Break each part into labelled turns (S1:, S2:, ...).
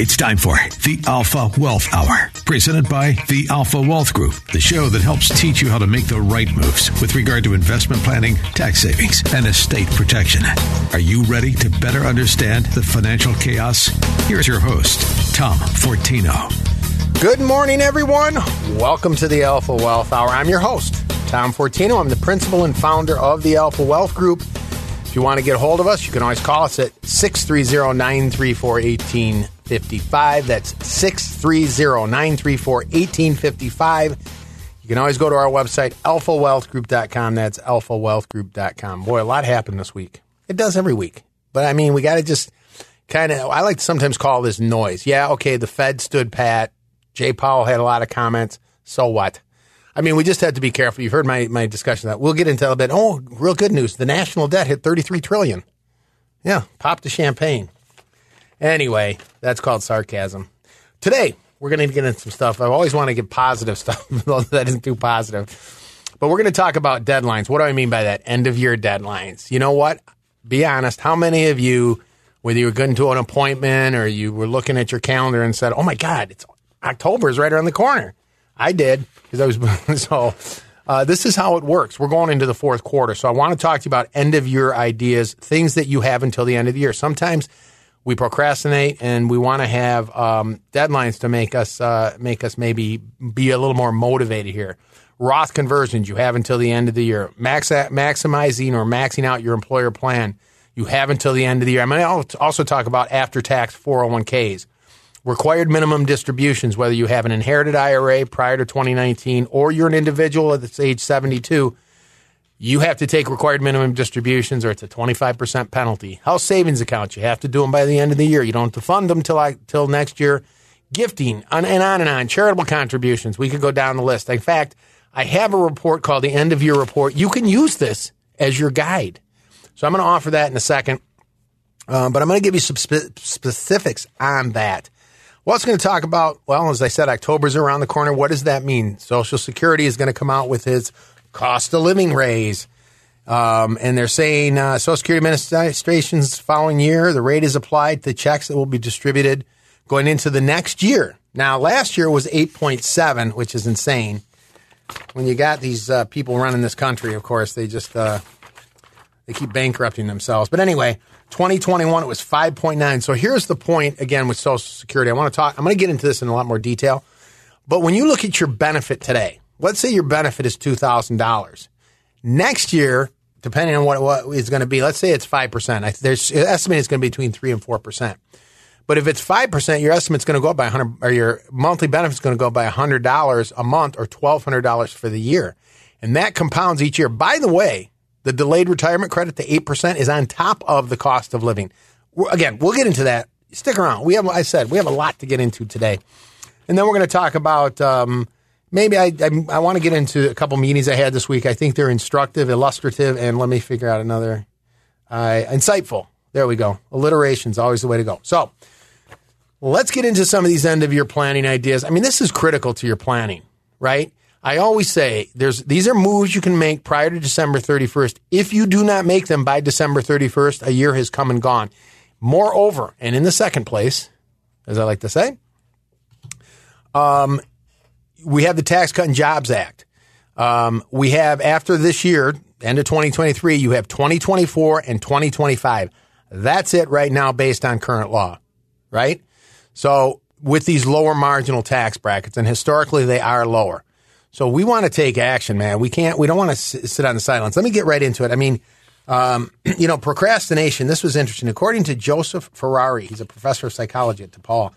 S1: It's time for the Alpha Wealth Hour, presented by the Alpha Wealth Group, the show that helps teach you how to make the right moves with regard to investment planning, tax savings, and estate protection. Are you ready to better understand the financial chaos? Here's your host, Tom Fortino.
S2: Good morning, everyone. Welcome to the Alpha Wealth Hour. I'm your host, Tom Fortino. I'm the principal and founder of the Alpha Wealth Group. If you want to get a hold of us, you can always call us at 630 934 1855. That's 630 934 1855. You can always go to our website, alphawealthgroup.com. That's alphawealthgroup.com. Boy, a lot happened this week. It does every week. But I mean, we got to just kind of, I like to sometimes call this noise. Yeah, okay, the Fed stood pat. Jay Powell had a lot of comments. So what? I mean, we just have to be careful. You've heard my, my discussion that we'll get into a bit. Oh, real good news. The national debt hit 33 trillion. Yeah, pop the champagne. Anyway, that's called sarcasm. Today, we're going to get into some stuff. I always want to get positive stuff, though that isn't too positive. But we're going to talk about deadlines. What do I mean by that? End of year deadlines. You know what? Be honest. How many of you, whether you were going to an appointment or you were looking at your calendar and said, "Oh my God, it's October is right around the corner." I did because I was so. Uh, this is how it works. We're going into the fourth quarter, so I want to talk to you about end of year ideas, things that you have until the end of the year. Sometimes we procrastinate and we want to have um, deadlines to make us uh, make us maybe be a little more motivated here. Roth conversions you have until the end of the year. Max, maximizing or maxing out your employer plan you have until the end of the year. I'm going to also talk about after tax 401ks. Required minimum distributions, whether you have an inherited IRA prior to 2019 or you're an individual at age 72, you have to take required minimum distributions or it's a 25% penalty. House savings accounts, you have to do them by the end of the year. You don't have to fund them till, I, till next year. Gifting, and on and on. Charitable contributions, we could go down the list. In fact, I have a report called the end of year report. You can use this as your guide. So I'm going to offer that in a second. Um, but I'm going to give you some spe- specifics on that. What's going to talk about? Well, as I said, October's around the corner. What does that mean? Social Security is going to come out with its cost of living raise. Um, and they're saying uh, Social Security Administration's following year, the rate is applied to checks that will be distributed going into the next year. Now, last year was 8.7, which is insane. When you got these uh, people running this country, of course, they just uh, they keep bankrupting themselves. But anyway, 2021, it was 5.9. So here's the point again with Social Security. I want to talk, I'm going to get into this in a lot more detail. But when you look at your benefit today, let's say your benefit is $2,000. Next year, depending on what, what is going to be, let's say it's 5%. There's estimated it's going to be between 3 and 4%. But if it's 5%, your estimate's going to go up by 100 or your monthly benefit's going to go up by $100 a month or $1,200 for the year. And that compounds each year. By the way, the delayed retirement credit to 8% is on top of the cost of living. Again, we'll get into that. Stick around. We have, I said, we have a lot to get into today. And then we're going to talk about um, maybe I, I, I want to get into a couple meetings I had this week. I think they're instructive, illustrative, and let me figure out another uh, insightful. There we go. Alliteration is always the way to go. So let's get into some of these end of year planning ideas. I mean, this is critical to your planning, right? I always say there's these are moves you can make prior to December 31st. If you do not make them by December 31st, a year has come and gone. Moreover, and in the second place, as I like to say, um, we have the Tax Cut and Jobs Act. Um, we have after this year, end of 2023, you have 2024 and 2025. That's it right now based on current law, right? So with these lower marginal tax brackets, and historically they are lower. So we want to take action, man. We can't, we don't want to sit on the sidelines. Let me get right into it. I mean, um, you know, procrastination, this was interesting. According to Joseph Ferrari, he's a professor of psychology at DePaul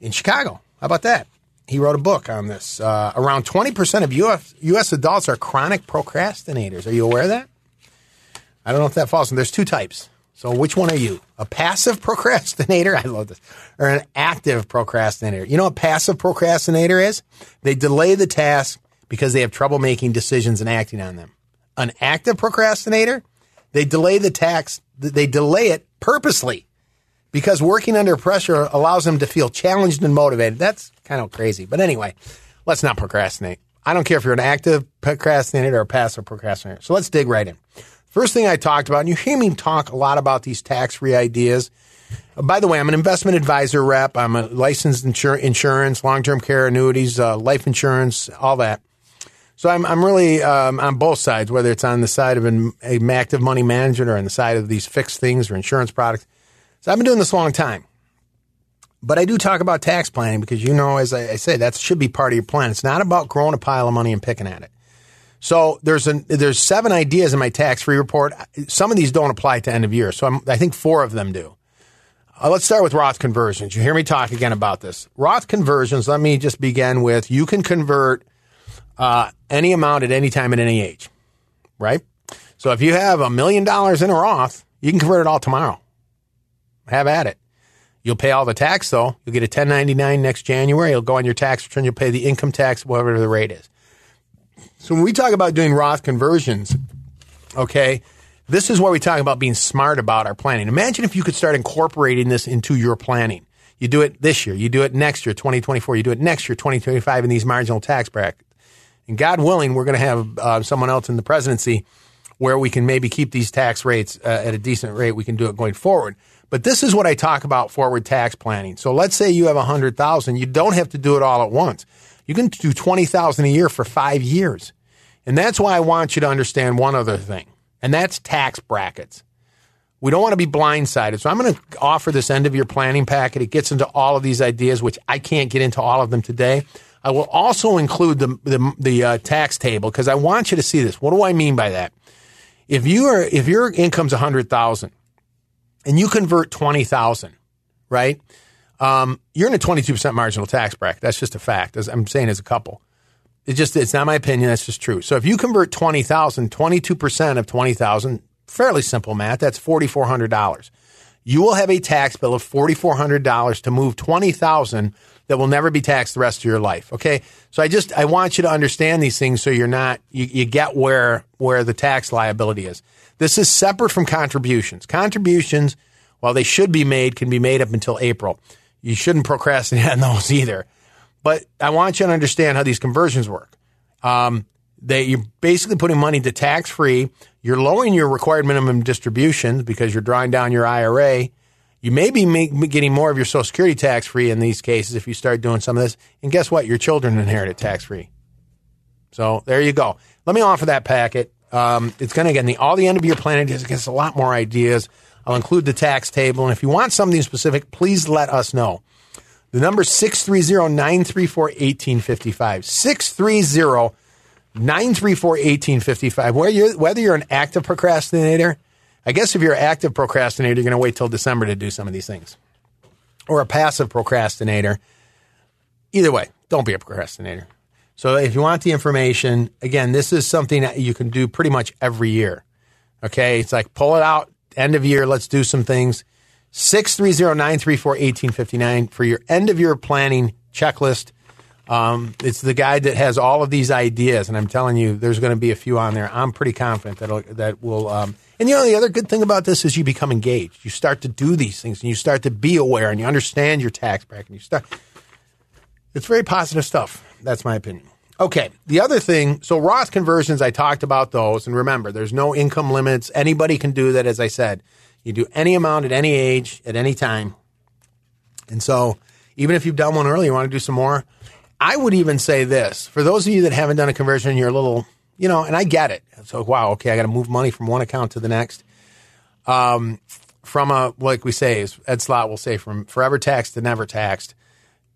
S2: in Chicago. How about that? He wrote a book on this. Uh, around 20% of US, US adults are chronic procrastinators. Are you aware of that? I don't know if that falls in. There's two types. So which one are you? A passive procrastinator? I love this. Or an active procrastinator? You know what passive procrastinator is? They delay the task because they have trouble making decisions and acting on them. An active procrastinator? They delay the tax. they delay it purposely because working under pressure allows them to feel challenged and motivated. That's kind of crazy. But anyway, let's not procrastinate. I don't care if you're an active procrastinator or a passive procrastinator. So let's dig right in. First thing I talked about, and you hear me talk a lot about these tax free ideas. By the way, I'm an investment advisor rep. I'm a licensed insur- insurance, long term care annuities, uh, life insurance, all that. So I'm, I'm really um, on both sides, whether it's on the side of an active money management or on the side of these fixed things or insurance products. So I've been doing this a long time. But I do talk about tax planning because you know, as I, I say, that should be part of your plan. It's not about growing a pile of money and picking at it. So there's an, there's seven ideas in my tax free report. Some of these don't apply to end of year. So I'm, i think four of them do. Uh, let's start with Roth conversions. You hear me talk again about this. Roth conversions, let me just begin with you can convert uh, any amount at any time at any age, right? So if you have a million dollars in a Roth, you can convert it all tomorrow. Have at it. You'll pay all the tax though. You'll get a 1099 next January. It'll go on your tax return. You'll pay the income tax, whatever the rate is. So when we talk about doing Roth conversions, okay, this is where we talk about being smart about our planning. Imagine if you could start incorporating this into your planning. You do it this year, you do it next year, 2024, you do it next year, 2025 in these marginal tax brackets. And God willing, we're going to have uh, someone else in the presidency where we can maybe keep these tax rates uh, at a decent rate. We can do it going forward. But this is what I talk about forward tax planning. So let's say you have a hundred thousand. You don't have to do it all at once. You can do 20,000 a year for five years. And that's why I want you to understand one other thing, and that's tax brackets. We don't want to be blindsided. So I'm going to offer this end of your planning packet. It gets into all of these ideas, which I can't get into all of them today. I will also include the the, the uh, tax table because I want you to see this. What do I mean by that? If you are if your income's a hundred thousand and you convert twenty thousand, right? um, you're in a 22% marginal tax bracket. That's just a fact. As I'm saying as a couple. It's just, it's not my opinion. That's just true. So if you convert 20,000, 22% of 20,000, fairly simple math, that's $4,400. You will have a tax bill of $4,400 to move 20,000 that will never be taxed the rest of your life. Okay. So I just, I want you to understand these things so you're not, you, you get where, where the tax liability is. This is separate from contributions. Contributions, while they should be made, can be made up until April. You shouldn't procrastinate on those either. But I want you to understand how these conversions work. Um, they, you're basically putting money to tax free. You're lowering your required minimum distributions because you're drawing down your IRA. You may be make, getting more of your Social Security tax free in these cases if you start doing some of this. And guess what? Your children inherit it tax free. So there you go. Let me offer that packet. Um, it's going to get the, all the end of your plan. It gets a lot more ideas. I'll include the tax table. And if you want something specific, please let us know. The number is 630 934 1855. 630 934 1855. Whether you're an active procrastinator, I guess if you're an active procrastinator, you're going to wait till December to do some of these things. Or a passive procrastinator. Either way, don't be a procrastinator. So if you want the information, again, this is something that you can do pretty much every year. Okay. It's like pull it out, end of year, let's do some things. 630-934-1859 for your end of year planning checklist. Um, it's the guide that has all of these ideas, and I'm telling you, there's going to be a few on there. I'm pretty confident that that will. Um, and you know, the other good thing about this is you become engaged. You start to do these things, and you start to be aware, and you understand your tax bracket. And You start. It's very positive stuff. That's my opinion. Okay. The other thing, so Roth conversions, I talked about those. And remember, there's no income limits. Anybody can do that, as I said. You do any amount at any age, at any time. And so, even if you've done one early, you want to do some more. I would even say this for those of you that haven't done a conversion, you're a little, you know, and I get it. So, wow, okay, I got to move money from one account to the next. Um, from a, like we say, Ed Slott will say, from forever taxed to never taxed.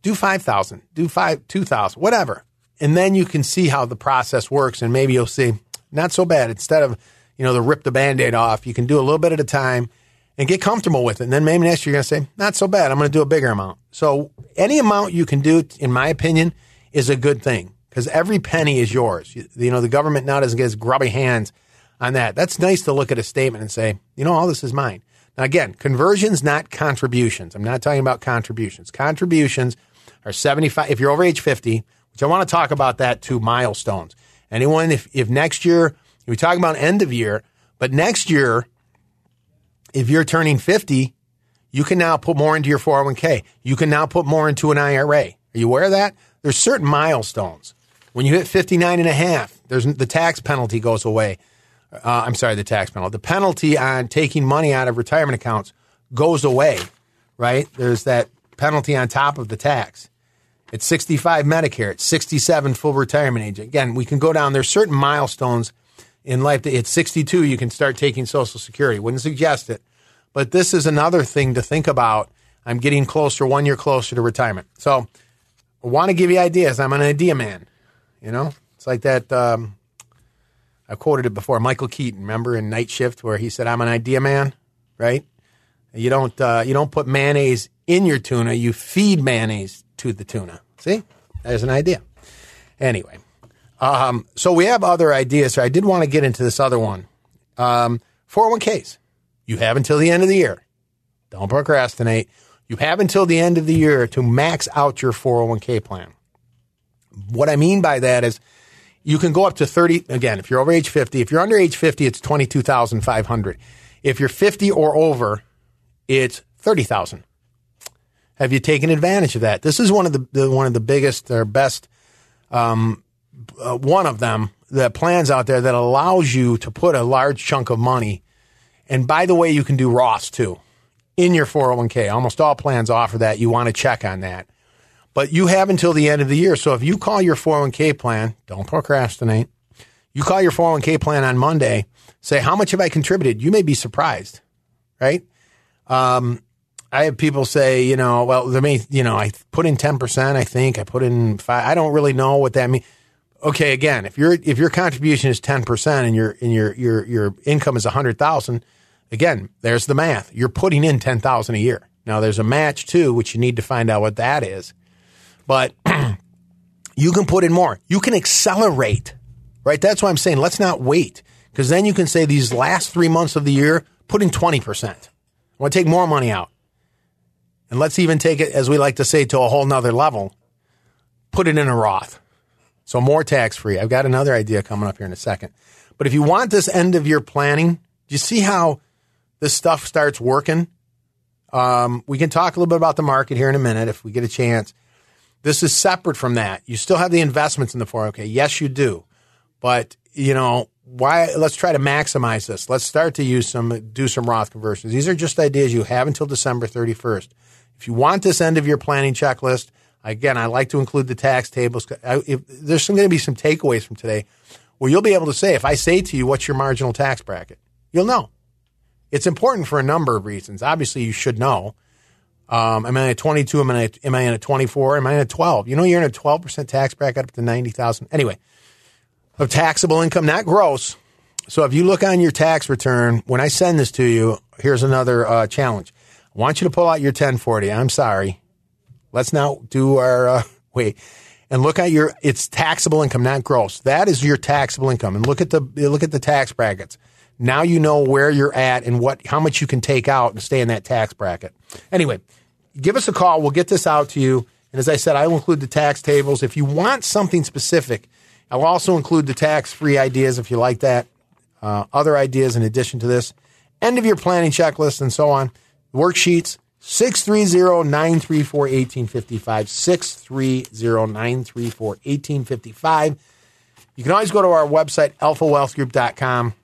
S2: Do 5,000, do five, 2,000, whatever and then you can see how the process works, and maybe you'll see not so bad. Instead of you know the rip the band-aid off, you can do a little bit at a time and get comfortable with it. And then maybe next year you're going to say, not so bad. I'm going to do a bigger amount. So any amount you can do, in my opinion, is a good thing because every penny is yours. You, you, know, the government now doesn't get its grubby hands on that. That's nice to look at a statement and say, you know, all this is mine. Now, again, conversions, not contributions. I'm not talking about contributions. Contributions are 75, if you're over age 50, which I want to talk about that to milestones. Anyone, if, if next year, we talk about end of year, but next year, if you're turning 50, you can now put more into your 401k. You can now put more into an IRA. Are you aware of that? There's certain milestones. When you hit 59 and a half, there's the tax penalty goes away. Uh, I'm sorry, the tax penalty. The penalty on taking money out of retirement accounts goes away, right? There's that penalty on top of the tax. It's 65 Medicare. It's 67 full retirement age. Again, we can go down. There's certain milestones in life. That at 62, you can start taking Social Security. Wouldn't suggest it, but this is another thing to think about. I'm getting closer, one year closer to retirement. So I want to give you ideas. I'm an idea man. You know, it's like that. Um, I quoted it before. Michael Keaton, remember in Night Shift, where he said, "I'm an idea man." Right? You don't uh, you don't put mayonnaise in your tuna. You feed mayonnaise to the tuna. See, there's an idea. Anyway, um, so we have other ideas. So I did want to get into this other one. Um, 401ks. You have until the end of the year. Don't procrastinate. You have until the end of the year to max out your 401k plan. What I mean by that is you can go up to 30 again if you're over age 50 if you're under age 50 it's 22,500 if you're 50 or over it's 30,000 have you taken advantage of that this is one of the, the one of the biggest or best um, uh, one of them the plans out there that allows you to put a large chunk of money and by the way you can do Roth too in your 401k almost all plans offer that you want to check on that but you have until the end of the year. So if you call your 401k plan, don't procrastinate. You call your 401k plan on Monday, say, How much have I contributed? You may be surprised, right? Um, I have people say, you know, well, there may, you know, I put in 10%, I think. I put in five. I don't really know what that means. Okay, again, if your if your contribution is 10% and your and your your your income is a 100,000, again, there's the math. You're putting in 10,000 a year. Now there's a match too, which you need to find out what that is. But you can put in more. You can accelerate, right? That's why I'm saying let's not wait because then you can say these last three months of the year, put in 20%. I want to take more money out. And let's even take it, as we like to say, to a whole nother level. Put it in a Roth. So more tax free. I've got another idea coming up here in a second. But if you want this end of year planning, do you see how this stuff starts working? Um, we can talk a little bit about the market here in a minute if we get a chance. This is separate from that. You still have the investments in the 401k. Yes, you do. But, you know, why let's try to maximize this. Let's start to use some do some Roth conversions. These are just ideas you have until December 31st. If you want this end of your planning checklist, again, I like to include the tax tables. If, there's going to be some takeaways from today where you'll be able to say, if I say to you, what's your marginal tax bracket? You'll know. It's important for a number of reasons. Obviously, you should know. Um, am I in a 22? Am I, am I in a 24? Am I in a 12? You know, you're in a 12% tax bracket up to 90,000. Anyway, of taxable income, not gross. So if you look on your tax return, when I send this to you, here's another uh, challenge. I want you to pull out your 1040. I'm sorry. Let's now do our, uh, wait, and look at your, it's taxable income, not gross. That is your taxable income. And look at the, look at the tax brackets. Now you know where you're at and what, how much you can take out and stay in that tax bracket. Anyway, give us a call. We'll get this out to you. And as I said, I will include the tax tables. If you want something specific, I'll also include the tax free ideas if you like that. Uh, other ideas in addition to this, end of your planning checklist and so on. Worksheets 630 934 1855. 630 934 1855. You can always go to our website, alphawealthgroup.com.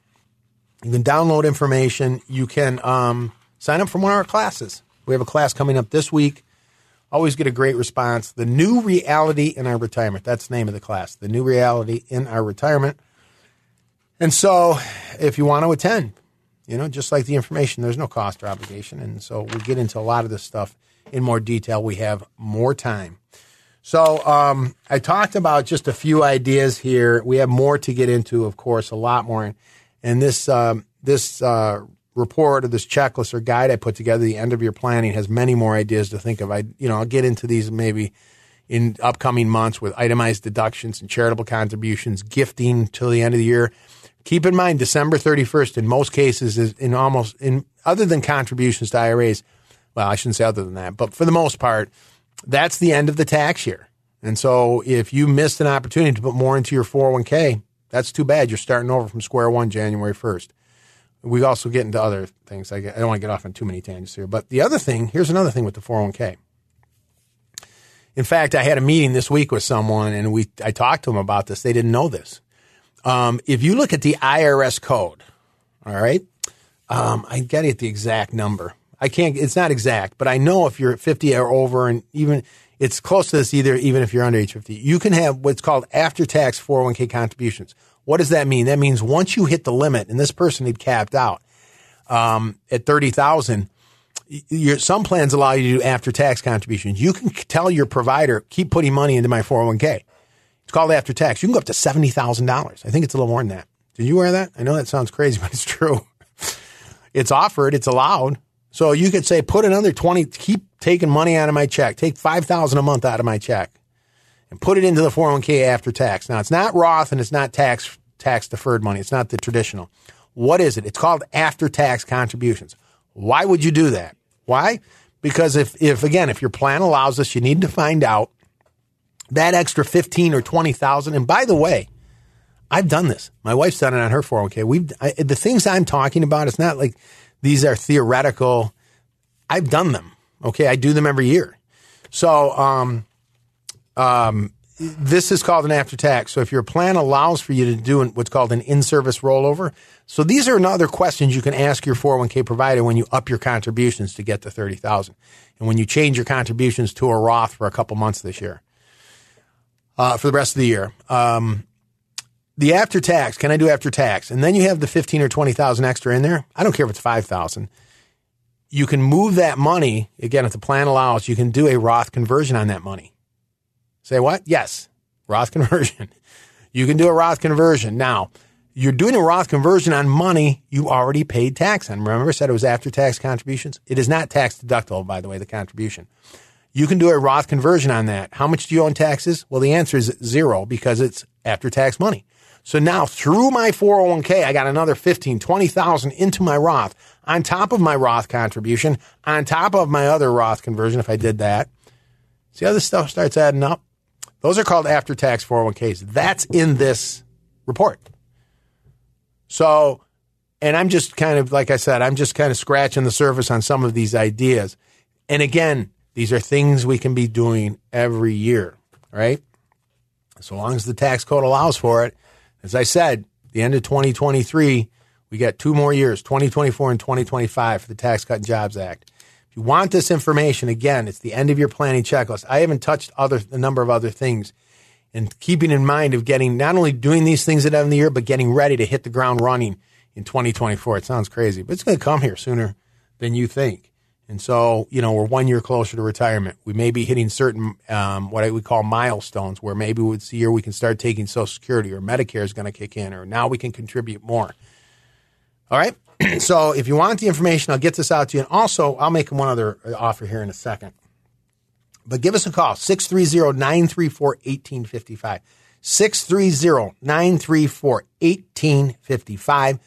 S2: You can download information. You can um, sign up for one of our classes. We have a class coming up this week. Always get a great response. The new reality in our retirement. That's the name of the class. The new reality in our retirement. And so, if you want to attend, you know, just like the information, there's no cost or obligation. And so, we get into a lot of this stuff in more detail. We have more time. So, um, I talked about just a few ideas here. We have more to get into, of course, a lot more. And this um, this uh, report or this checklist or guide I put together, the end of your planning has many more ideas to think of. I, you know, I'll get into these maybe in upcoming months with itemized deductions and charitable contributions, gifting till the end of the year, keep in mind December 31st in most cases is in almost in other than contributions to IRAs. Well, I shouldn't say other than that, but for the most part, that's the end of the tax year. And so if you missed an opportunity to put more into your 401k, that's too bad. You're starting over from square one January 1st. We also get into other things. I, don't want to get off on too many tangents here. But the other thing, here's another thing with the 401k. In fact, I had a meeting this week with someone and we I talked to them about this. They didn't know this. Um, if you look at the IRS code, all right, um, I got to get the exact number. I can't. It's not exact, but I know if you're at 50 or over, and even it's close to this either. Even if you're under age 50, you can have what's called after-tax 401k contributions. What does that mean? That means once you hit the limit, and this person had capped out um, at 30,000 your, some plans allow you to do after tax contributions. You can tell your provider, keep putting money into my 401k. It's called after tax. You can go up to $70,000. I think it's a little more than that. Did you wear that? I know that sounds crazy, but it's true. it's offered, it's allowed. So you could say, put another 20, keep taking money out of my check, take 5,000 a month out of my check and put it into the 401k after tax. Now it's not Roth and it's not tax, tax deferred money. It's not the traditional. What is it? It's called after tax contributions. Why would you do that? Why? Because if, if again, if your plan allows us, you need to find out that extra 15 or 20,000. And by the way, I've done this. My wife's done it on her 401k. We've, I, the things I'm talking about, it's not like these are theoretical. I've done them. Okay. I do them every year. So, um, um, this is called an after tax. So if your plan allows for you to do what's called an in-service rollover, so these are another questions you can ask your 401k provider when you up your contributions to get to 30,000 and when you change your contributions to a Roth for a couple months this year. Uh, for the rest of the year. Um, the after tax, can I do after tax? And then you have the 15 or 20,000 extra in there. I don't care if it's 5,000. You can move that money. Again, if the plan allows, you can do a Roth conversion on that money. Say what? Yes. Roth conversion. You can do a Roth conversion. Now, you're doing a Roth conversion on money you already paid tax on. Remember I said it was after tax contributions? It is not tax deductible, by the way, the contribution. You can do a Roth conversion on that. How much do you owe in taxes? Well, the answer is zero because it's after tax money. So now through my 401k, I got another 15, 20,000 into my Roth on top of my Roth contribution, on top of my other Roth conversion if I did that. See how this stuff starts adding up? Those are called after tax 401ks. That's in this report. So, and I'm just kind of, like I said, I'm just kind of scratching the surface on some of these ideas. And again, these are things we can be doing every year, right? So long as the tax code allows for it. As I said, the end of 2023, we got two more years, 2024 and 2025 for the Tax Cut and Jobs Act If you want this information, again, it's the end of your planning checklist. I haven't touched other a number of other things. And keeping in mind of getting not only doing these things at the end of the year, but getting ready to hit the ground running in 2024. It sounds crazy, but it's going to come here sooner than you think. And so, you know, we're one year closer to retirement. We may be hitting certain, um, what we call milestones where maybe it's the year we can start taking Social Security or Medicare is going to kick in or now we can contribute more. All right. so if you want the information, I'll get this out to you. And also, I'll make one other offer here in a second. But give us a call, 630 934 1855. 630 934 1855.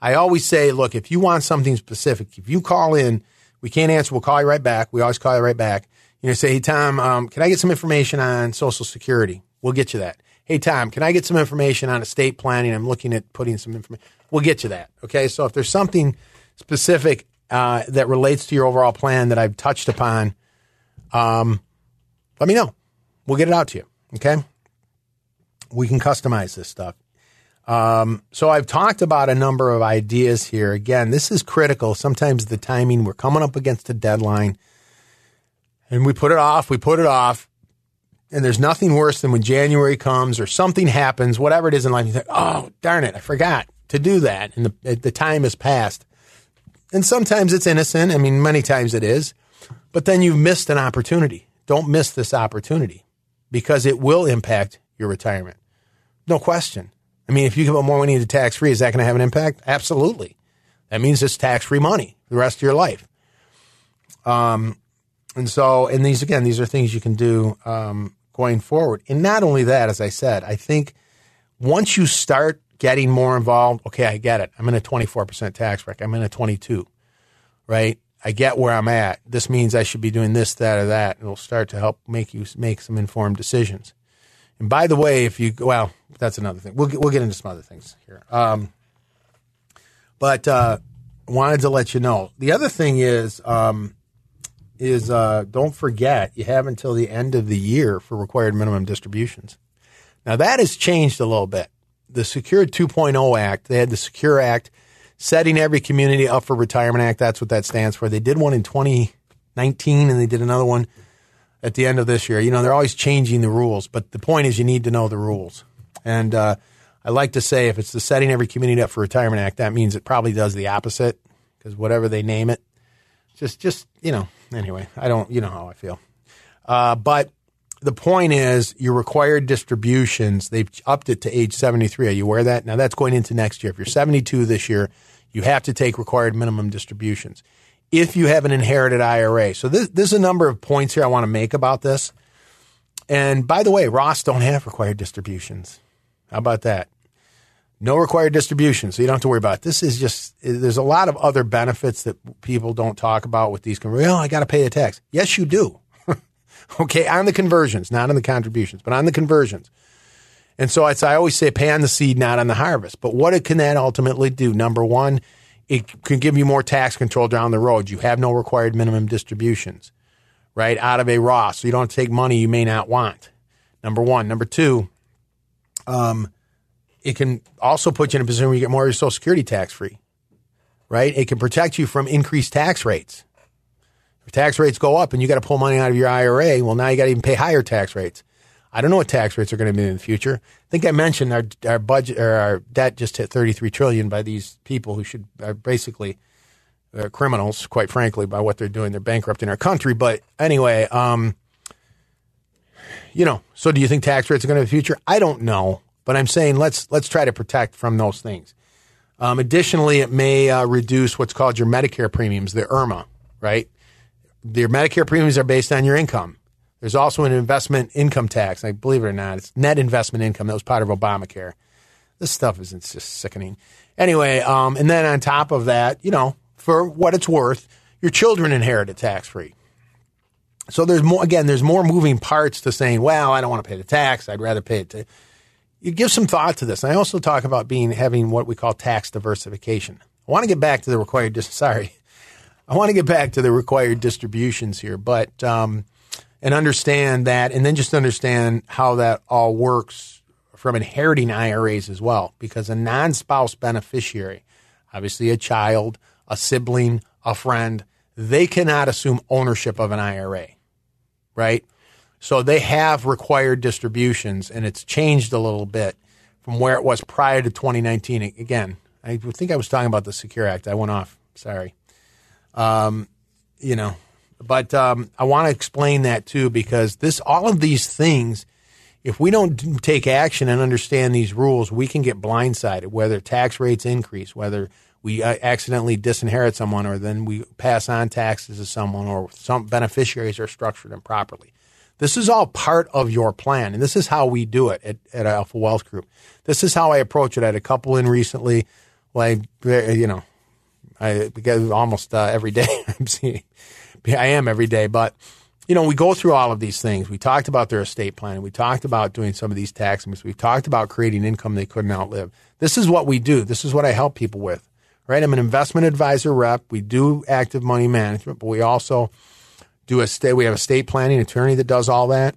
S2: I always say, look, if you want something specific, if you call in, we can't answer, we'll call you right back. We always call you right back. You know, say, hey, Tom, um, can I get some information on Social Security? We'll get you that. Hey, Tom, can I get some information on estate planning? I'm looking at putting some information. We'll get to that. Okay. So if there's something specific uh, that relates to your overall plan that I've touched upon, um, let me know. We'll get it out to you. Okay. We can customize this stuff. Um, so I've talked about a number of ideas here. Again, this is critical. Sometimes the timing, we're coming up against a deadline and we put it off, we put it off. And there's nothing worse than when January comes or something happens, whatever it is in life, you think, oh, darn it, I forgot to do that, and the, the time has passed. And sometimes it's innocent. I mean, many times it is. But then you've missed an opportunity. Don't miss this opportunity because it will impact your retirement. No question. I mean, if you give up more money into tax free, is that going to have an impact? Absolutely. That means it's tax free money the rest of your life. Um, and so, and these again, these are things you can do um, going forward. And not only that, as I said, I think once you start getting more involved. Okay, I get it. I'm in a 24% tax bracket. I'm in a 22, right? I get where I'm at. This means I should be doing this, that, or that. It'll start to help make you make some informed decisions. And by the way, if you well, that's another thing. We'll get, we'll get into some other things here. Um, but uh, wanted to let you know. The other thing is um, is uh, don't forget you have until the end of the year for required minimum distributions. Now that has changed a little bit. The Secure 2.0 Act, they had the Secure Act setting every community up for retirement act. That's what that stands for. They did one in 2019 and they did another one at the end of this year. You know, they're always changing the rules, but the point is you need to know the rules. And uh, I like to say if it's the setting every community up for retirement act, that means it probably does the opposite because whatever they name it, just just you know. Anyway, I don't. You know how I feel. Uh, but the point is, your required distributions, they've upped it to age 73. Are you aware of that? Now, that's going into next year. If you're 72 this year, you have to take required minimum distributions. If you have an inherited IRA. So, this, there's a number of points here I want to make about this. And by the way, Roths don't have required distributions. How about that? No required distributions, so you don't have to worry about it. This is just, there's a lot of other benefits that people don't talk about with these. Conversions. Well, I got to pay a tax. Yes, you do. Okay, on the conversions, not on the contributions, but on the conversions. And so I always say pay on the seed, not on the harvest. But what can that ultimately do? Number one, it can give you more tax control down the road. You have no required minimum distributions, right? Out of a Roth. So you don't take money you may not want. Number one. Number two, um, it can also put you in a position where you get more of your Social Security tax free, right? It can protect you from increased tax rates. If tax rates go up and you got to pull money out of your IRA, well, now you got to even pay higher tax rates. I don't know what tax rates are going to be in the future. I think I mentioned our our budget or our debt just hit 33 trillion by these people who should are basically uh, criminals, quite frankly, by what they're doing. They're bankrupting our country. But anyway, um, you know, so do you think tax rates are going to be the future? I don't know, but I'm saying let's let's try to protect from those things. Um, additionally, it may uh, reduce what's called your Medicare premiums, the IRMAA, right? your Medicare premiums are based on your income. There's also an investment income tax. I believe it or not, it's net investment income that was part of Obamacare. This stuff is just sickening. Anyway, um, and then on top of that, you know, for what it's worth, your children inherit it tax free. So there's more. Again, there's more moving parts to saying, well, I don't want to pay the tax. I'd rather pay it to. You give some thought to this. And I also talk about being having what we call tax diversification. I want to get back to the required. Just sorry, I want to get back to the required distributions here, but um, and understand that, and then just understand how that all works from inheriting IRAs as well, because a non-spouse beneficiary, obviously a child, a sibling, a friend, they cannot assume ownership of an IRA, right? So they have required distributions, and it's changed a little bit from where it was prior to 2019. Again, I think I was talking about the Secure Act. I went off. Sorry. Um, you know, but um, I want to explain that too because this, all of these things, if we don't take action and understand these rules, we can get blindsided. Whether tax rates increase, whether we uh, accidentally disinherit someone, or then we pass on taxes to someone, or some beneficiaries are structured improperly. This is all part of your plan, and this is how we do it at, at Alpha Wealth Group. This is how I approach it. I had a couple in recently. Like, you know, I because almost uh, every day I'm seeing, I am every day. But you know, we go through all of these things. We talked about their estate planning. We talked about doing some of these tax moves. We've talked about creating income they couldn't outlive. This is what we do. This is what I help people with. Right? I'm an investment advisor rep. We do active money management, but we also do a state. We have a state planning attorney that does all that.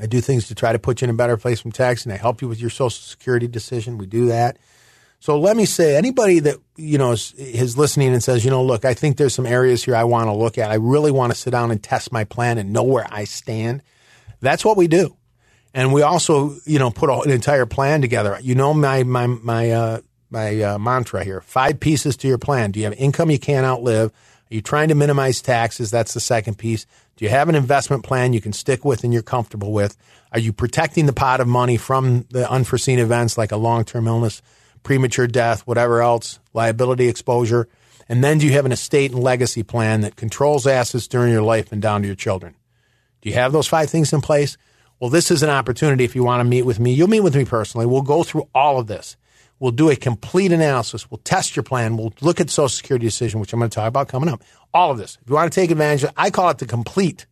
S2: I do things to try to put you in a better place from tax, and I help you with your Social Security decision. We do that. So let me say, anybody that you know is, is, listening and says, you know, look, I think there's some areas here I want to look at. I really want to sit down and test my plan and know where I stand. That's what we do, and we also, you know, put an entire plan together. You know, my my my uh, my uh, mantra here: five pieces to your plan. Do you have income you can't outlive? Are you trying to minimize taxes? That's the second piece. Do you have an investment plan you can stick with and you're comfortable with? Are you protecting the pot of money from the unforeseen events like a long term illness? Premature death, whatever else, liability exposure? And then do you have an estate and legacy plan that controls assets during your life and down to your children? Do you have those five things in place? Well, this is an opportunity if you want to meet with me. You'll meet with me personally. We'll go through all of this We'll do a complete analysis. We'll test your plan. We'll look at Social Security decision, which I'm going to talk about coming up. All of this. If you want to take advantage of it, I call it the complete,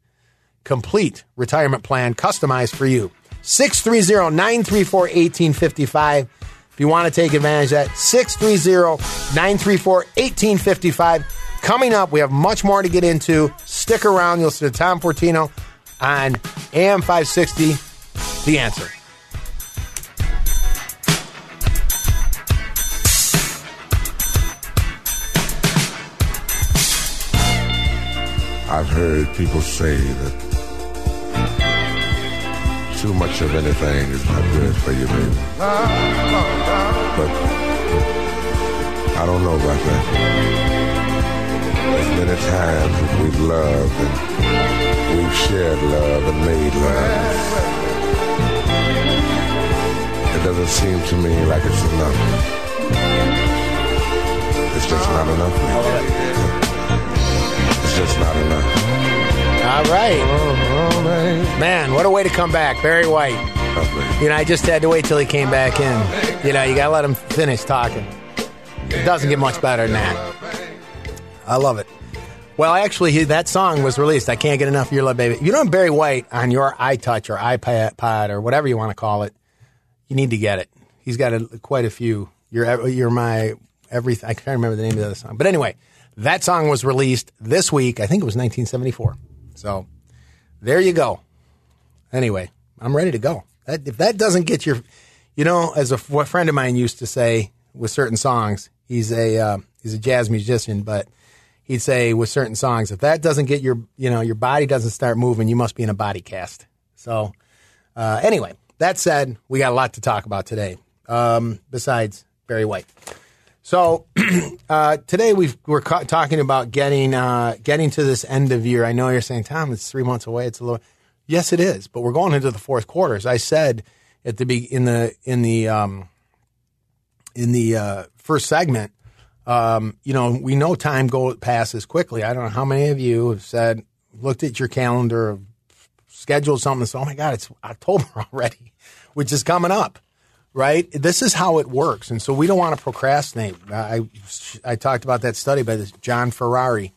S2: complete retirement plan customized for you. 630 934 1855. If you want to take advantage of that, 630 934 1855. Coming up, we have much more to get into. Stick around. You'll see to Tom Fortino on AM 560, The Answer.
S3: I've heard people say that too much of anything is not good for you, baby. But I don't know about that. As many times as we've loved and we've shared love and made love, it doesn't seem to me like it's enough. It's just not enough. It's just not enough.
S2: All right. Man, what a way to come back. Barry White. You know, I just had to wait till he came back in. You know, you got to let him finish talking. It doesn't get much better than that. I love it. Well, actually, he, that song was released. I can't get enough of your love, baby. If you don't have Barry White on your iTouch or iPad or whatever you want to call it, you need to get it. He's got a, quite a few. You're you're my everything. I can't remember the name of the other song, but anyway, that song was released this week. I think it was 1974. So there you go. Anyway, I'm ready to go. That, if that doesn't get your, you know, as a, friend of mine used to say with certain songs, he's a uh, he's a jazz musician, but he'd say with certain songs, if that doesn't get your, you know, your body doesn't start moving, you must be in a body cast. So uh, anyway, that said, we got a lot to talk about today. Um, besides Barry White. So uh, today we are ca- talking about getting uh, getting to this end of year. I know you're saying, Tom, it's three months away. It's a little. Yes, it is, but we're going into the fourth quarter. As I said at the be- in the in the um, in the uh, first segment, um, you know, we know time go passes quickly. I don't know how many of you have said, looked at your calendar, scheduled something, and said, "Oh my God, it's October already," which is coming up right? This is how it works, and so we don't want to procrastinate. I I talked about that study by this John Ferrari,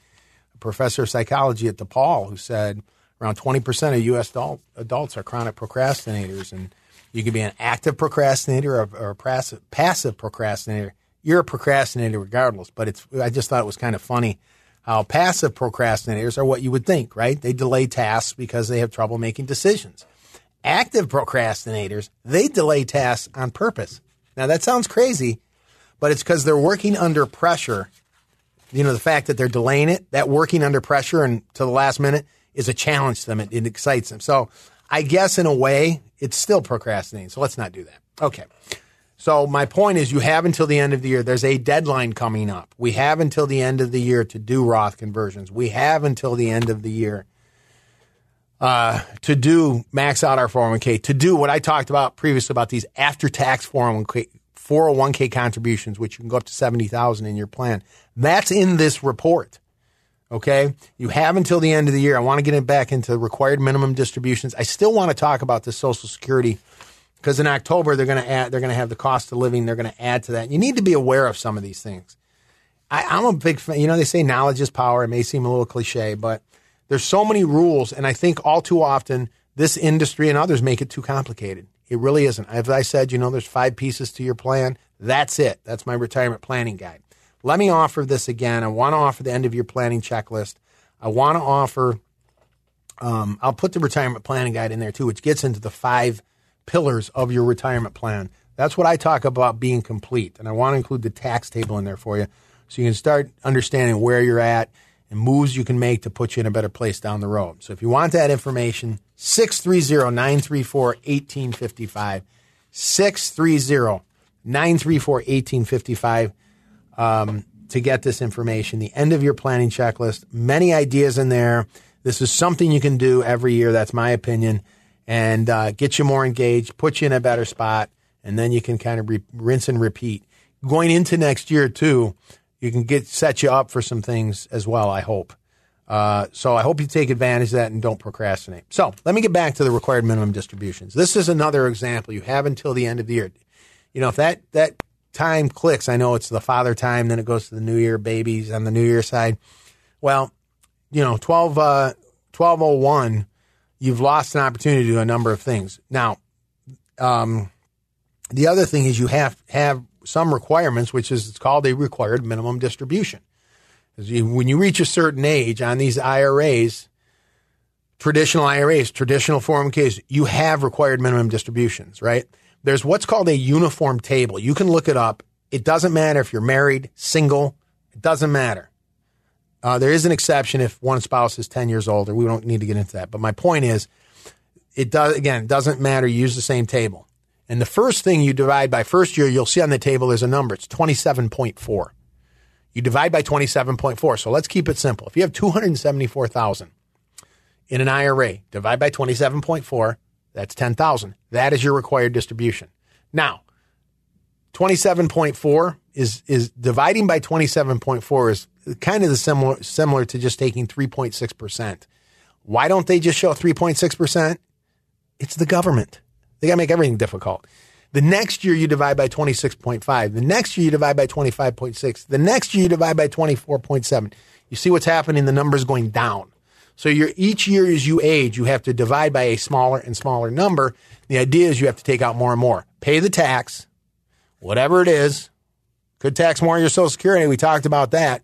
S2: professor of psychology at DePaul, who said around twenty percent of U.S. Adult, adults are chronic procrastinators, and you can be an active procrastinator or, or a passive, passive procrastinator. You're a procrastinator regardless, but it's. I just thought it was kind of funny how passive procrastinators are what you would think, right? They delay tasks because they have trouble making decisions. Active procrastinators, they delay tasks on purpose. Now that sounds crazy, but it's because they're working under pressure. You know, the fact that they're delaying it, that working under pressure and to the last minute is a challenge to them. It, it excites them. So I guess in a way, it's still procrastinating. So let's not do that. Okay. So my point is you have until the end of the year. There's a deadline coming up. We have until the end of the year to do Roth conversions. We have until the end of the year uh, to do max out our 401k, to do what I talked about previously about these after tax 401k, 401k contributions, which you can go up to 70,000 in your plan. That's in this report. Okay. You have until the end of the year. I want to get it back into required minimum distributions. I still want to talk about the social security because in October they're going to add, they're going to have the cost of living. They're going to add to that. You need to be aware of some of these things. I, I'm a big fan. You know, they say knowledge is power. It may seem a little cliche, but there's so many rules, and I think all too often this industry and others make it too complicated. It really isn't. As I said, you know, there's five pieces to your plan. That's it. That's my retirement planning guide. Let me offer this again. I want to offer the end of your planning checklist. I want to offer, um, I'll put the retirement planning guide in there too, which gets into the five pillars of your retirement plan. That's what I talk about being complete. And I want to include the tax table in there for you so you can start understanding where you're at and moves you can make to put you in a better place down the road. So if you want that information, 630-934-1855, 630-934-1855 um, to get this information. The end of your planning checklist, many ideas in there. This is something you can do every year. That's my opinion. And uh, get you more engaged, put you in a better spot, and then you can kind of re- rinse and repeat. Going into next year, too, you can get set you up for some things as well. I hope. Uh, so I hope you take advantage of that and don't procrastinate. So let me get back to the required minimum distributions. This is another example. You have until the end of the year. You know, if that that time clicks, I know it's the father time, then it goes to the New Year babies on the New Year side. Well, you know, 12, uh, 1201, you've lost an opportunity to do a number of things. Now, um, the other thing is you have have some requirements, which is it's called a required minimum distribution. When you reach a certain age on these IRAs, traditional IRAs, traditional 401ks, you have required minimum distributions, right? There's what's called a uniform table. You can look it up. It doesn't matter if you're married, single, it doesn't matter. Uh, there is an exception if one spouse is 10 years older. We don't need to get into that. But my point is, it does, again, it doesn't matter. You use the same table. And the first thing you divide by first year, you'll see on the table is a number. It's 27.4. You divide by 27.4. So let's keep it simple. If you have 274,000 in an IRA, divide by 27.4, that's 10,000. That is your required distribution. Now, 27.4 is is dividing by 27.4 is kind of the similar similar to just taking 3.6%. Why don't they just show 3.6%? It's the government. They got to make everything difficult. The next year you divide by 26.5. The next year you divide by 25.6. The next year you divide by 24.7. You see what's happening? The numbers going down. So each year as you age, you have to divide by a smaller and smaller number. The idea is you have to take out more and more. Pay the tax, whatever it is. Could tax more of your Social Security. We talked about that.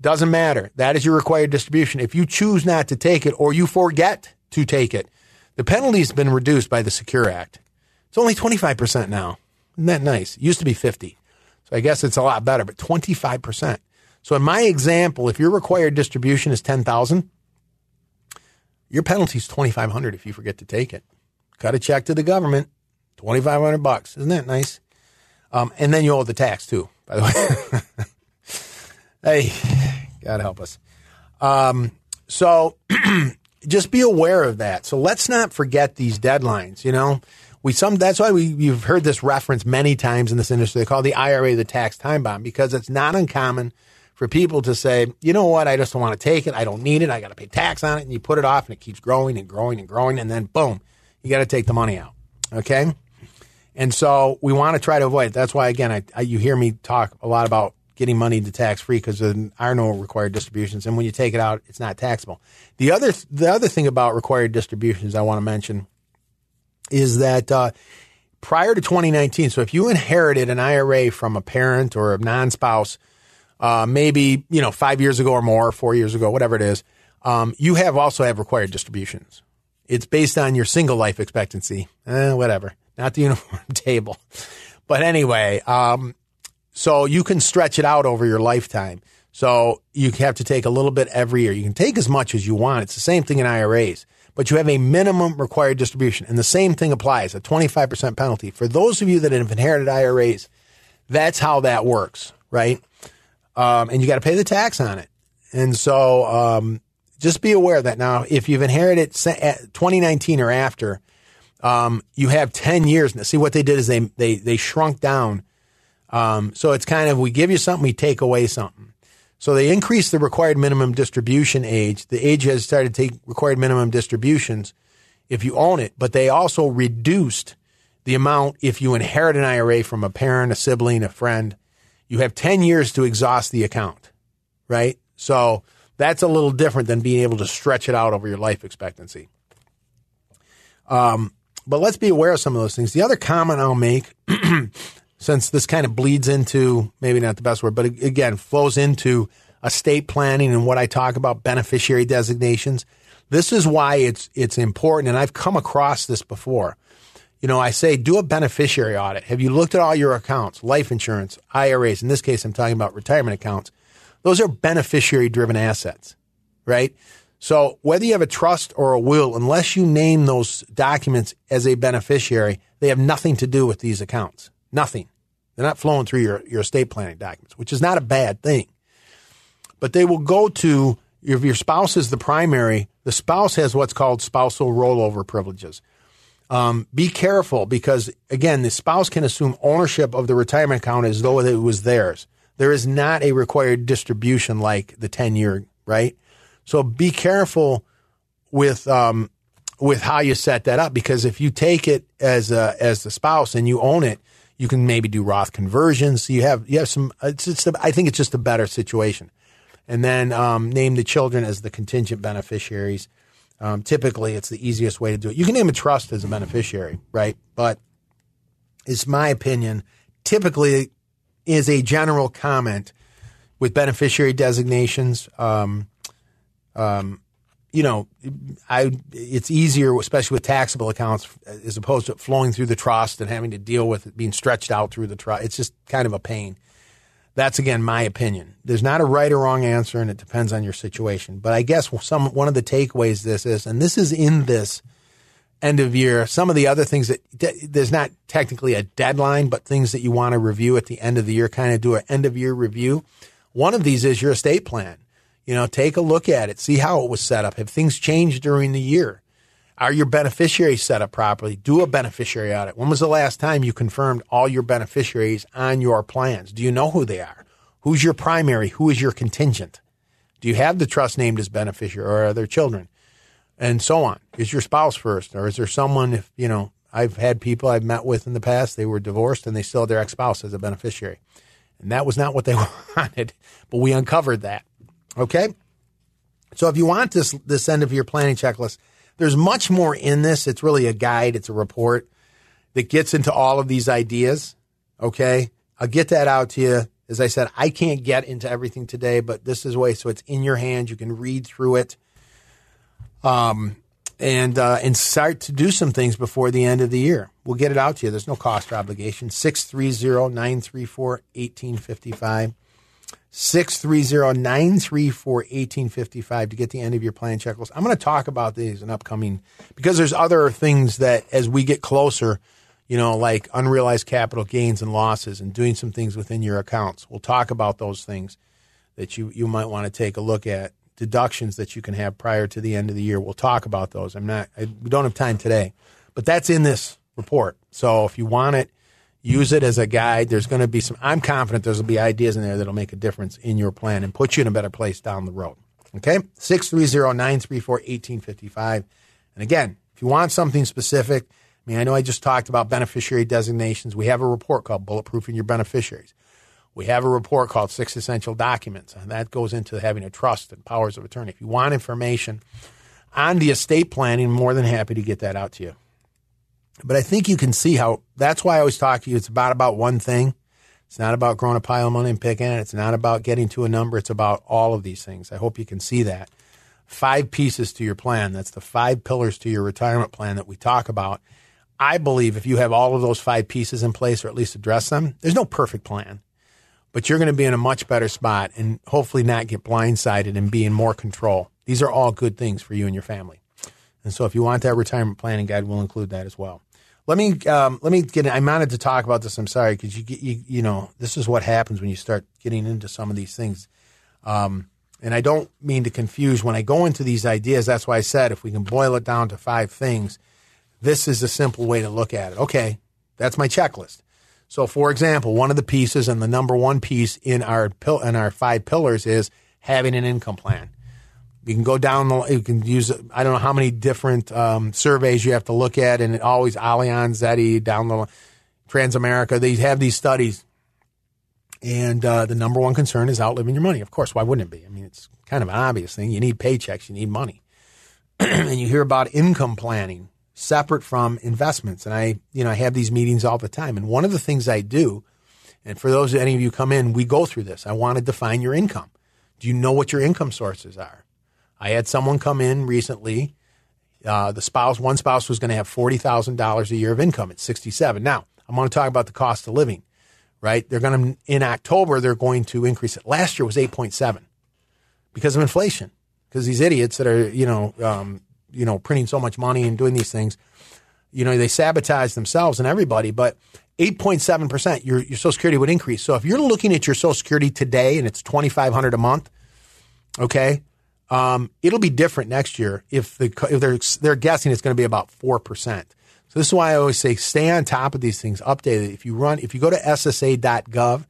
S2: Doesn't matter. That is your required distribution. If you choose not to take it or you forget to take it, the penalty's been reduced by the Secure Act. It's only 25% now. Isn't that nice? It used to be 50. So I guess it's a lot better, but 25%. So in my example, if your required distribution is 10,000, your penalty is 2500 if you forget to take it. Cut a check to the government, 2500 bucks. Isn't that nice? Um, and then you owe the tax too, by the way. hey, God help us. Um, so just be aware of that. So let's not forget these deadlines. You know, we some that's why we you've heard this reference many times in this industry. They call the IRA the tax time bomb because it's not uncommon for people to say, you know what, I just don't want to take it. I don't need it. I got to pay tax on it, and you put it off, and it keeps growing and growing and growing, and then boom, you got to take the money out. Okay, and so we want to try to avoid. It. That's why again, I, I, you hear me talk a lot about getting money to tax free because there are no required distributions, and when you take it out, it's not taxable. The other the other thing about required distributions I want to mention is that uh, prior to 2019, so if you inherited an IRA from a parent or a non spouse, uh, maybe you know five years ago or more, four years ago, whatever it is, um, you have also have required distributions. It's based on your single life expectancy, eh, whatever, not the uniform table. But anyway, um, so you can stretch it out over your lifetime. So you have to take a little bit every year. You can take as much as you want. It's the same thing in IRAs, but you have a minimum required distribution. And the same thing applies, a 25% penalty. For those of you that have inherited IRAs, that's how that works, right? Um, and you got to pay the tax on it. And so, um, just be aware of that now, if you've inherited 2019 or after, um, you have 10 years. See what they did is they, they, they shrunk down. Um, so it's kind of, we give you something, we take away something. So they increased the required minimum distribution age. The age has started to take required minimum distributions if you own it, but they also reduced the amount if you inherit an IRA from a parent, a sibling, a friend. You have 10 years to exhaust the account, right? So that's a little different than being able to stretch it out over your life expectancy. Um, but let's be aware of some of those things. The other comment I'll make since this kind of bleeds into maybe not the best word, but again, flows into estate planning and what I talk about beneficiary designations. This is why it's it's important, and I've come across this before. You know, I say do a beneficiary audit. Have you looked at all your accounts, life insurance, IRAs? In this case, I'm talking about retirement accounts. Those are beneficiary driven assets, right? So whether you have a trust or a will, unless you name those documents as a beneficiary, they have nothing to do with these accounts. Nothing. They're not flowing through your, your estate planning documents, which is not a bad thing. But they will go to, if your spouse is the primary, the spouse has what's called spousal rollover privileges. Um, be careful because, again, the spouse can assume ownership of the retirement account as though it was theirs. There is not a required distribution like the 10 year, right? So be careful with, um, with how you set that up because if you take it as a, as the spouse and you own it, You can maybe do Roth conversions. So you have you have some. It's a, I think it's just a better situation. And then um, name the children as the contingent beneficiaries. Um, typically, it's the easiest way to do it. You can name a trust as a beneficiary, right? But it's my opinion. Typically, is a general comment with beneficiary designations. Um, um, you know, I it's easier, especially with taxable accounts, as opposed to flowing through the trust and having to deal with it being stretched out through the trust. It's just kind of a pain. That's again my opinion. There's not a right or wrong answer, and it depends on your situation. But I guess some one of the takeaways this is, and this is in this end of year. Some of the other things that there's not technically a deadline, but things that you want to review at the end of the year, kind of do an end of year review. One of these is your estate plan. You know, take a look at it, see how it was set up. Have things changed during the year? Are your beneficiaries set up properly? Do a beneficiary audit. When was the last time you confirmed all your beneficiaries on your plans? Do you know who they are? Who's your primary? Who is your contingent? Do you have the trust named as beneficiary or are there children? And so on. Is your spouse first? Or is there someone, if, you know, I've had people I've met with in the past, they were divorced and they still had their ex spouse as a beneficiary. And that was not what they wanted, but we uncovered that. Okay. So if you want this this end of your planning checklist, there's much more in this. It's really a guide. It's a report that gets into all of these ideas. Okay. I'll get that out to you. As I said, I can't get into everything today, but this is a way so it's in your hands. You can read through it. Um, and uh, and start to do some things before the end of the year. We'll get it out to you. There's no cost or obligation. 630 934 1855. 630-934-1855 to get the end of your plan checklist. I'm going to talk about these in upcoming because there's other things that as we get closer, you know, like unrealized capital gains and losses and doing some things within your accounts. We'll talk about those things that you, you might want to take a look at. Deductions that you can have prior to the end of the year. We'll talk about those. I'm not, I, we don't have time today, but that's in this report. So if you want it, use it as a guide. There's going to be some, I'm confident there's going to be ideas in there that'll make a difference in your plan and put you in a better place down the road. Okay? 630-934-1855. And again, if you want something specific, I mean, I know I just talked about beneficiary designations. We have a report called Bulletproofing Your Beneficiaries. We have a report called Six Essential Documents, and that goes into having a trust and powers of attorney. If you want information on the estate planning, I'm more than happy to get that out to you. But I think you can see how that's why I always talk to you. It's about about one thing. It's not about growing a pile of money and picking it. It's not about getting to a number. It's about all of these things. I hope you can see that. Five pieces to your plan. That's the five pillars to your retirement plan that we talk about. I believe if you have all of those five pieces in place or at least address them, there's no perfect plan, but you're going to be in a much better spot and hopefully not get blindsided and be in more control. These are all good things for you and your family. And so if you want that retirement planning guide, we'll include that as well. Let me um, let me get. I wanted to talk about this. I'm sorry because you, you you know this is what happens when you start getting into some of these things. Um, and I don't mean to confuse when I go into these ideas. That's why I said if we can boil it down to five things, this is a simple way to look at it. Okay, that's my checklist. So, for example, one of the pieces and the number one piece in our in our five pillars is having an income plan. You can go down the, you can use, I don't know how many different um, surveys you have to look at, and it always Allianz, Zeti, down the Transamerica. They have these studies, and uh, the number one concern is outliving your money. Of course, why wouldn't it be? I mean, it's kind of an obvious thing. You need paychecks, you need money, and you hear about income planning separate from investments. And I, you know, I have these meetings all the time, and one of the things I do, and for those any of you come in, we go through this. I want to define your income. Do you know what your income sources are? I had someone come in recently. Uh, the spouse, one spouse was going to have forty thousand dollars a year of income at sixty-seven. Now I'm going to talk about the cost of living. Right? They're going to in October they're going to increase it. Last year was eight point seven because of inflation. Because these idiots that are you know um, you know printing so much money and doing these things, you know they sabotage themselves and everybody. But 8.7 percent, your your Social Security would increase. So if you're looking at your Social Security today and it's 2,500 a month, okay, um, it'll be different next year if, the, if they're, they're guessing it's going to be about 4%. So this is why I always say stay on top of these things, update it. If you run, if you go to ssa.gov,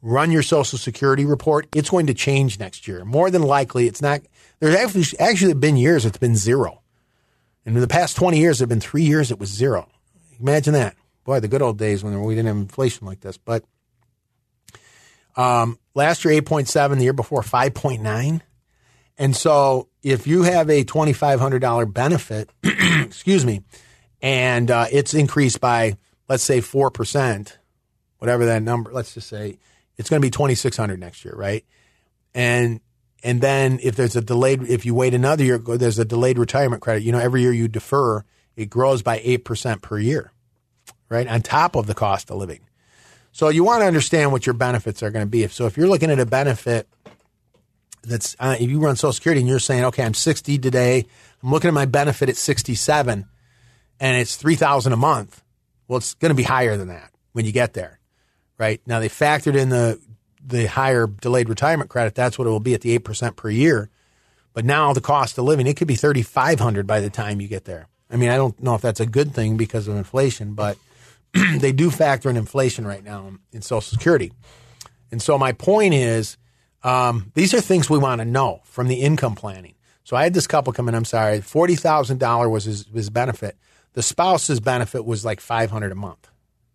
S2: run your social security report, it's going to change next year. More than likely, it's not, there's actually, actually been years it's been zero. And in the past 20 years, there have been three years it was zero. Imagine that. boy, the good old days when we didn't have inflation like this. But um, last year, 8.7, the year before, 5.9. And so if you have a $2,500 benefit, excuse me, and uh, it's increased by, let's say, 4%, whatever that number, let's just say it's going to be 2600 next year, right? And and then if there's a delayed, if you wait another year, there's a delayed retirement credit. You know, every year you defer, it grows by 8% per year, right? On top of the cost of living. So you want to understand what your benefits are going to be. So if you're looking at a benefit that's, uh, if you run Social Security and you're saying, okay, I'm 60 today, I'm looking at my benefit at 67 and it's 3000 a month. Well, it's going to be higher than that when you get there, right? Now they factored in the the higher delayed retirement credit, that's what it will be at the 8% per year. But now the cost of living, it could be 3500 by the time you get there. I mean, I don't know if that's a good thing because of inflation, but they do factor in inflation right now in Social Security. And so my point is, um, these are things we want to know from the income planning. So I had this couple come in. I'm sorry, forty thousand dollar was his, his benefit. The spouse's benefit was like five hundred a month.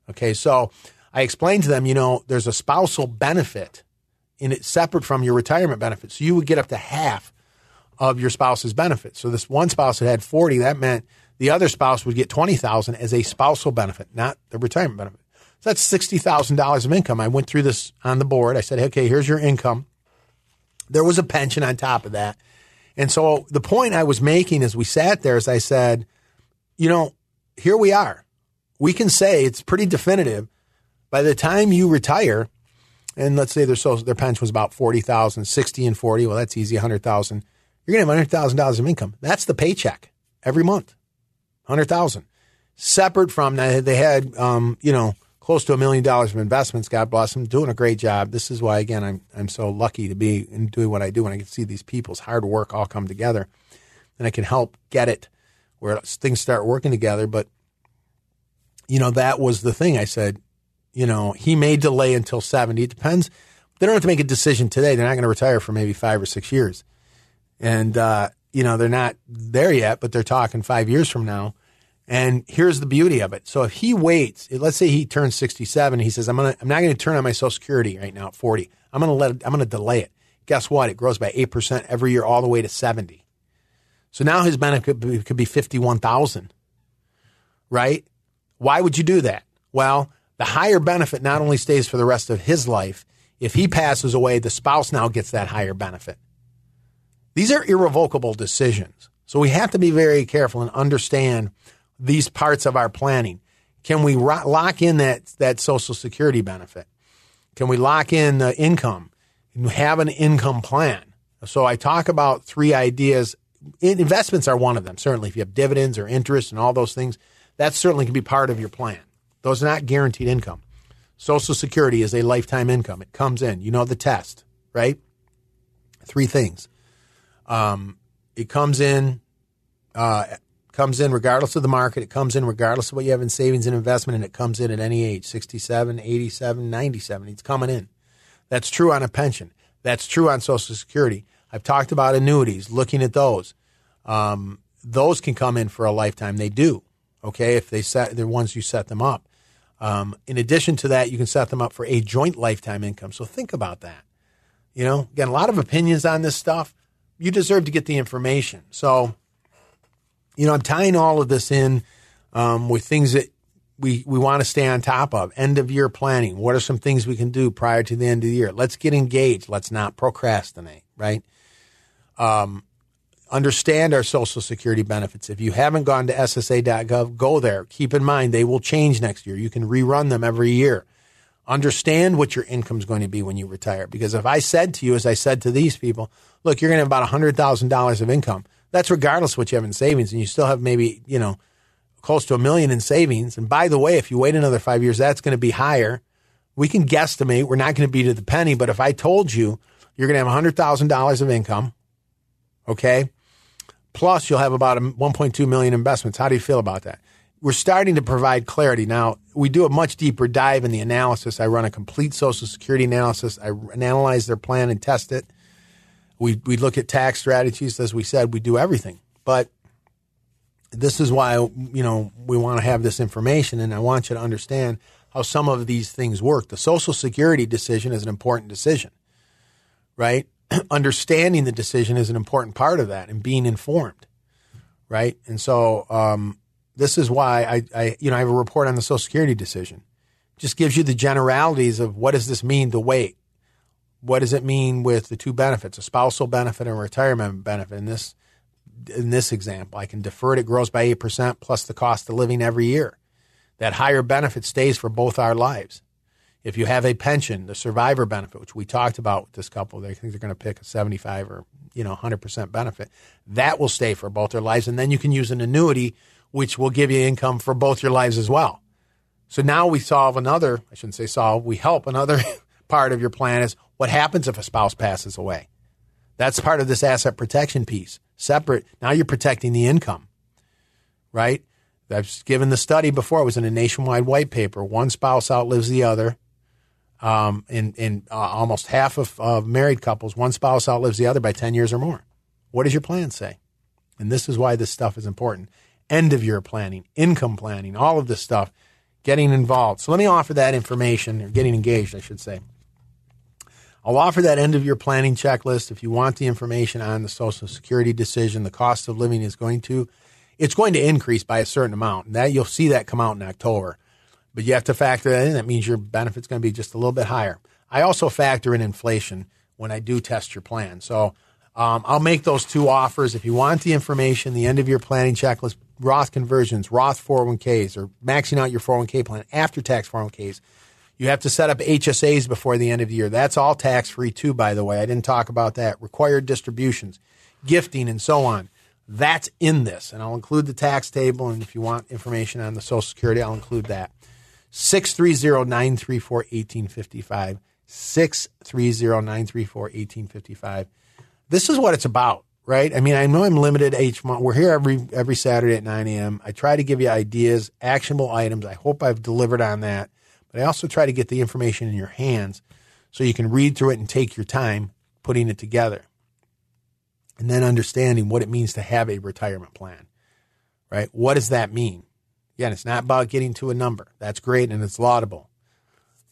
S2: Okay, so I explained to them, you know, there's a spousal benefit in it separate from your retirement benefit. So you would get up to half of your spouse's benefit. So this one spouse that had 40, that meant the other spouse would get 20,000 as a spousal benefit, not the retirement benefit. So that's $60,000 of income. I went through this on the board. I said, okay, here's your income. There was a pension on top of that. And so the point I was making as we sat there is I said, you know, here we are. We can say it's pretty definitive by the time you retire, and let's say their social, their pension was about 40,000, 60 and 40, well, that's easy, 100,000. You're going to have $100,000 of income. That's the paycheck every month. 100,000. Separate from that, they had, um, you know, close to a million dollars of investments. God bless them, doing a great job. This is why, again, I'm, I'm so lucky to be in doing what I do and I can see these people's hard work all come together and I can help get it where things start working together. But, you know, that was the thing I said, you know, he may delay until 70. It depends. They don't have to make a decision today. They're not going to retire for maybe five or six years. And, uh, you know, they're not there yet, but they're talking five years from now. And here's the beauty of it. So if he waits, let's say he turns 67, he says, I'm going to, I'm not going to turn on my social security right now at 40. I'm going to let I'm going to delay it. Guess what? It grows by 8% every year all the way to 70. So now his benefit could be, could be 51,000, right? Why would you do that? Well, the higher benefit not only stays for the rest of his life, if he passes away, the spouse now gets that higher benefit. These are irrevocable decisions. So we have to be very careful and understand these parts of our planning. Can we ro- lock in that, that Social Security benefit? Can we lock in the income and have an income plan? So I talk about three ideas. Investments are one of them. Certainly, if you have dividends or interest and all those things, that certainly can be part of your plan. Those are not guaranteed income. Social Security is a lifetime income. It comes in. You know the test, right? Three things. Um, it comes in, uh, comes in regardless of the market. It comes in regardless of what you have in savings and investment, and it comes in at any age 67, 87, 97. It's coming in. That's true on a pension. That's true on Social Security. I've talked about annuities, looking at those. Um, those can come in for a lifetime. They do. Okay, if they set, they're ones you set them up. Um, in addition to that, you can set them up for a joint lifetime income. So think about that. You know, again, a lot of opinions on this stuff. You deserve to get the information. So, you know, I'm tying all of this in um, with things that we, we want to stay on top of. End of year planning. What are some things we can do prior to the end of the year? Let's get engaged. Let's not procrastinate, right? Um, understand our Social Security benefits. If you haven't gone to SSA.gov, go there. Keep in mind they will change next year. You can rerun them every year. Understand what your income is going to be when you retire. Because if I said to you, as I said to these people, look, you're going to have about $100,000 of income. That's regardless of what you have in savings. And you still have maybe, you know, close to a million in savings. And by the way, if you wait another five years, that's going to be higher. We can guesstimate. We're not going to be to the penny. But if I told you you're going to have $100,000 of income, okay, Plus, you'll have about 1.2 million investments. How do you feel about that? We're starting to provide clarity. Now, we do a much deeper dive in the analysis. I run a complete Social Security analysis. I analyze their plan and test it. We, we look at tax strategies. As we said, we do everything. But this is why you know we want to have this information, and I want you to understand how some of these things work. The Social Security decision is an important decision, right? Understanding the decision is an important part of that, and being informed, right? And so um, this is why I, I, you know, I have a report on the Social Security decision. Just gives you the generalities of what does this mean to wait. What does it mean with the two benefits, a spousal benefit and a retirement benefit? In this in this example, I can defer it, it grows by 8% plus the cost of living every year. That higher benefit stays for both our lives. If you have a pension, the survivor benefit, which we talked about with this couple, they think they're going to pick a 75 or, you know, 100% benefit, that will stay for both their lives. And then you can use an annuity, which will give you income for both your lives as well. So now we solve another, I shouldn't say solve, we help another part of your plan is what happens if a spouse passes away? That's part of this asset protection piece separate. Now you're protecting the income, right? I've given the study before. It was in a nationwide white paper. One spouse outlives the other. Um, in in uh, almost half of uh, married couples, one spouse outlives the other by 10 years or more. What does your plan say? And this is why this stuff is important. End of year planning, income planning, all of this stuff, getting involved. So let me offer that information, or getting engaged, I should say. I'll offer that end of your planning checklist if you want the information on the Social Security decision. The cost of living is going to it's going to increase by a certain amount. And that you'll see that come out in October. But you have to factor that in. That means your benefit's going to be just a little bit higher. I also factor in inflation when I do test your plan. So um, I'll make those two offers. If you want the information, the end of your planning checklist, Roth conversions, Roth 401ks, or maxing out your 401k plan, after tax 401ks, you have to set up HSAs before the end of the year. That's all tax free too, by the way. I didn't talk about that. Required distributions, gifting, and so on. That's in this. And I'll include the tax table. And if you want information on the Social Security, I'll include that. 630 934 1855. 630 934 1855. This is what it's about, right? I mean, I know I'm limited each month. We're here every every Saturday at 9 a.m. I try to give you ideas, actionable items. I hope I've delivered on that. But I also try to get the information in your hands so you can read through it and take your time putting it together. And then understanding what it means to have a retirement plan, right? What does that mean? Again, it's not about getting to a number. That's great and it's laudable.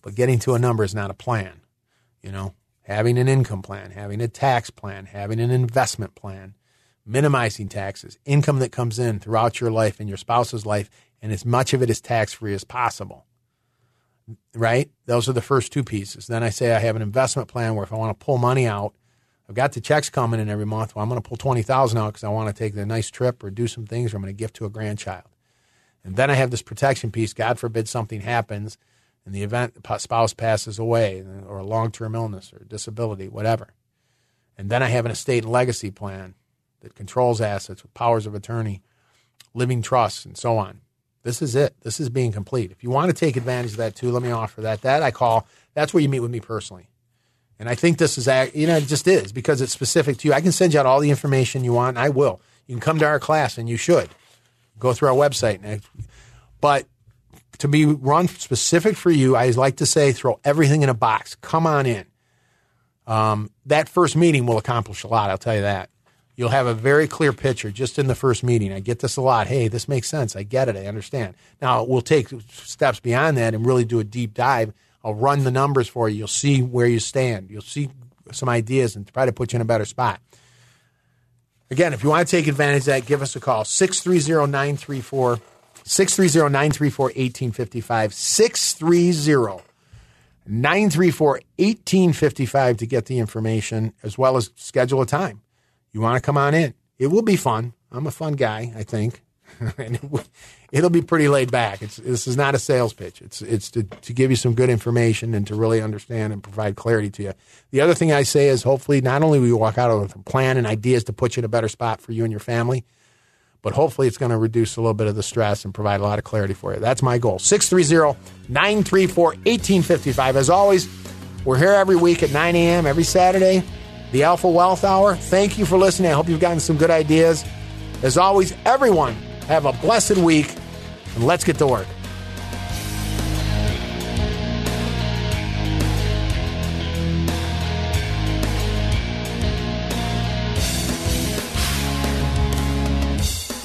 S2: But getting to a number is not a plan. You know, having an income plan, having a tax plan, having an investment plan, minimizing taxes, income that comes in throughout your life and your spouse's life, and as much of it is tax free as possible right? Those are the first two pieces. Then I say I have an investment plan where if I want to pull money out, I've got the checks coming in every month. Well, I'm going to pull twenty thousand out because I want to take a nice trip or do some things, or I'm going to gift to a grandchild. And then I have this protection piece. God forbid something happens in the event the spouse passes away, or a long-term illness or disability, whatever. And then I have an estate and legacy plan that controls assets with powers of attorney, living trusts, and so on. This is it. This is being complete. If you want to take advantage of that too, let me offer that. That I call, that's where you meet with me personally. And I think this is, you know, it just is because it's specific to you. I can send you out all the information you want. I will. You can come to our class and you should go through our website. But to be run specific for you, I like to say throw everything in a box. Come on in. Um, that first meeting will accomplish a lot. I'll tell you that. You'll have a very clear picture just in the first meeting. I get this a lot. Hey, this makes sense. I get it. I understand. Now we'll take steps beyond that and really do a deep dive. I'll run the numbers for you. You'll see where you stand. You'll see some ideas and try to put you in a better spot. Again, if you want to take advantage of that, give us a call 630 934 630 934 1855. 630 934 1855 to get the information as well as schedule a time. You want to come on in? It will be fun. I'm a fun guy, I think. and it will be pretty laid back. It's, this is not a sales pitch. It's, it's to, to give you some good information and to really understand and provide clarity to you. The other thing I say is hopefully not only will you walk out with a plan and ideas to put you in a better spot for you and your family, but hopefully it's going to reduce a little bit of the stress and provide a lot of clarity for you. That's my goal. 630 934 1855. As always, we're here every week at 9 a.m. every Saturday the Alpha Wealth Hour. Thank you for listening. I hope you've gotten some good ideas. As always, everyone, have a blessed week and let's get to work.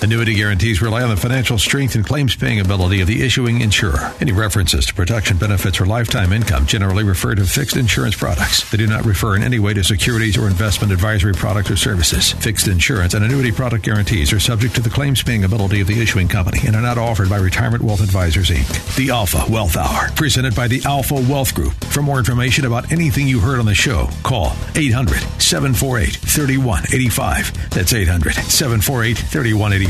S1: Annuity guarantees rely on the financial strength and claims paying ability of the issuing insurer. Any references to protection benefits or lifetime income generally refer to fixed insurance products. They do not refer in any way to securities or investment advisory products or services. Fixed insurance and annuity product guarantees are subject to the claims paying ability of the issuing company and are not offered by Retirement Wealth Advisors Inc. The Alpha Wealth Hour, presented by the Alpha Wealth Group. For more information about anything you heard on the show, call 800 748 3185. That's 800 748 3185.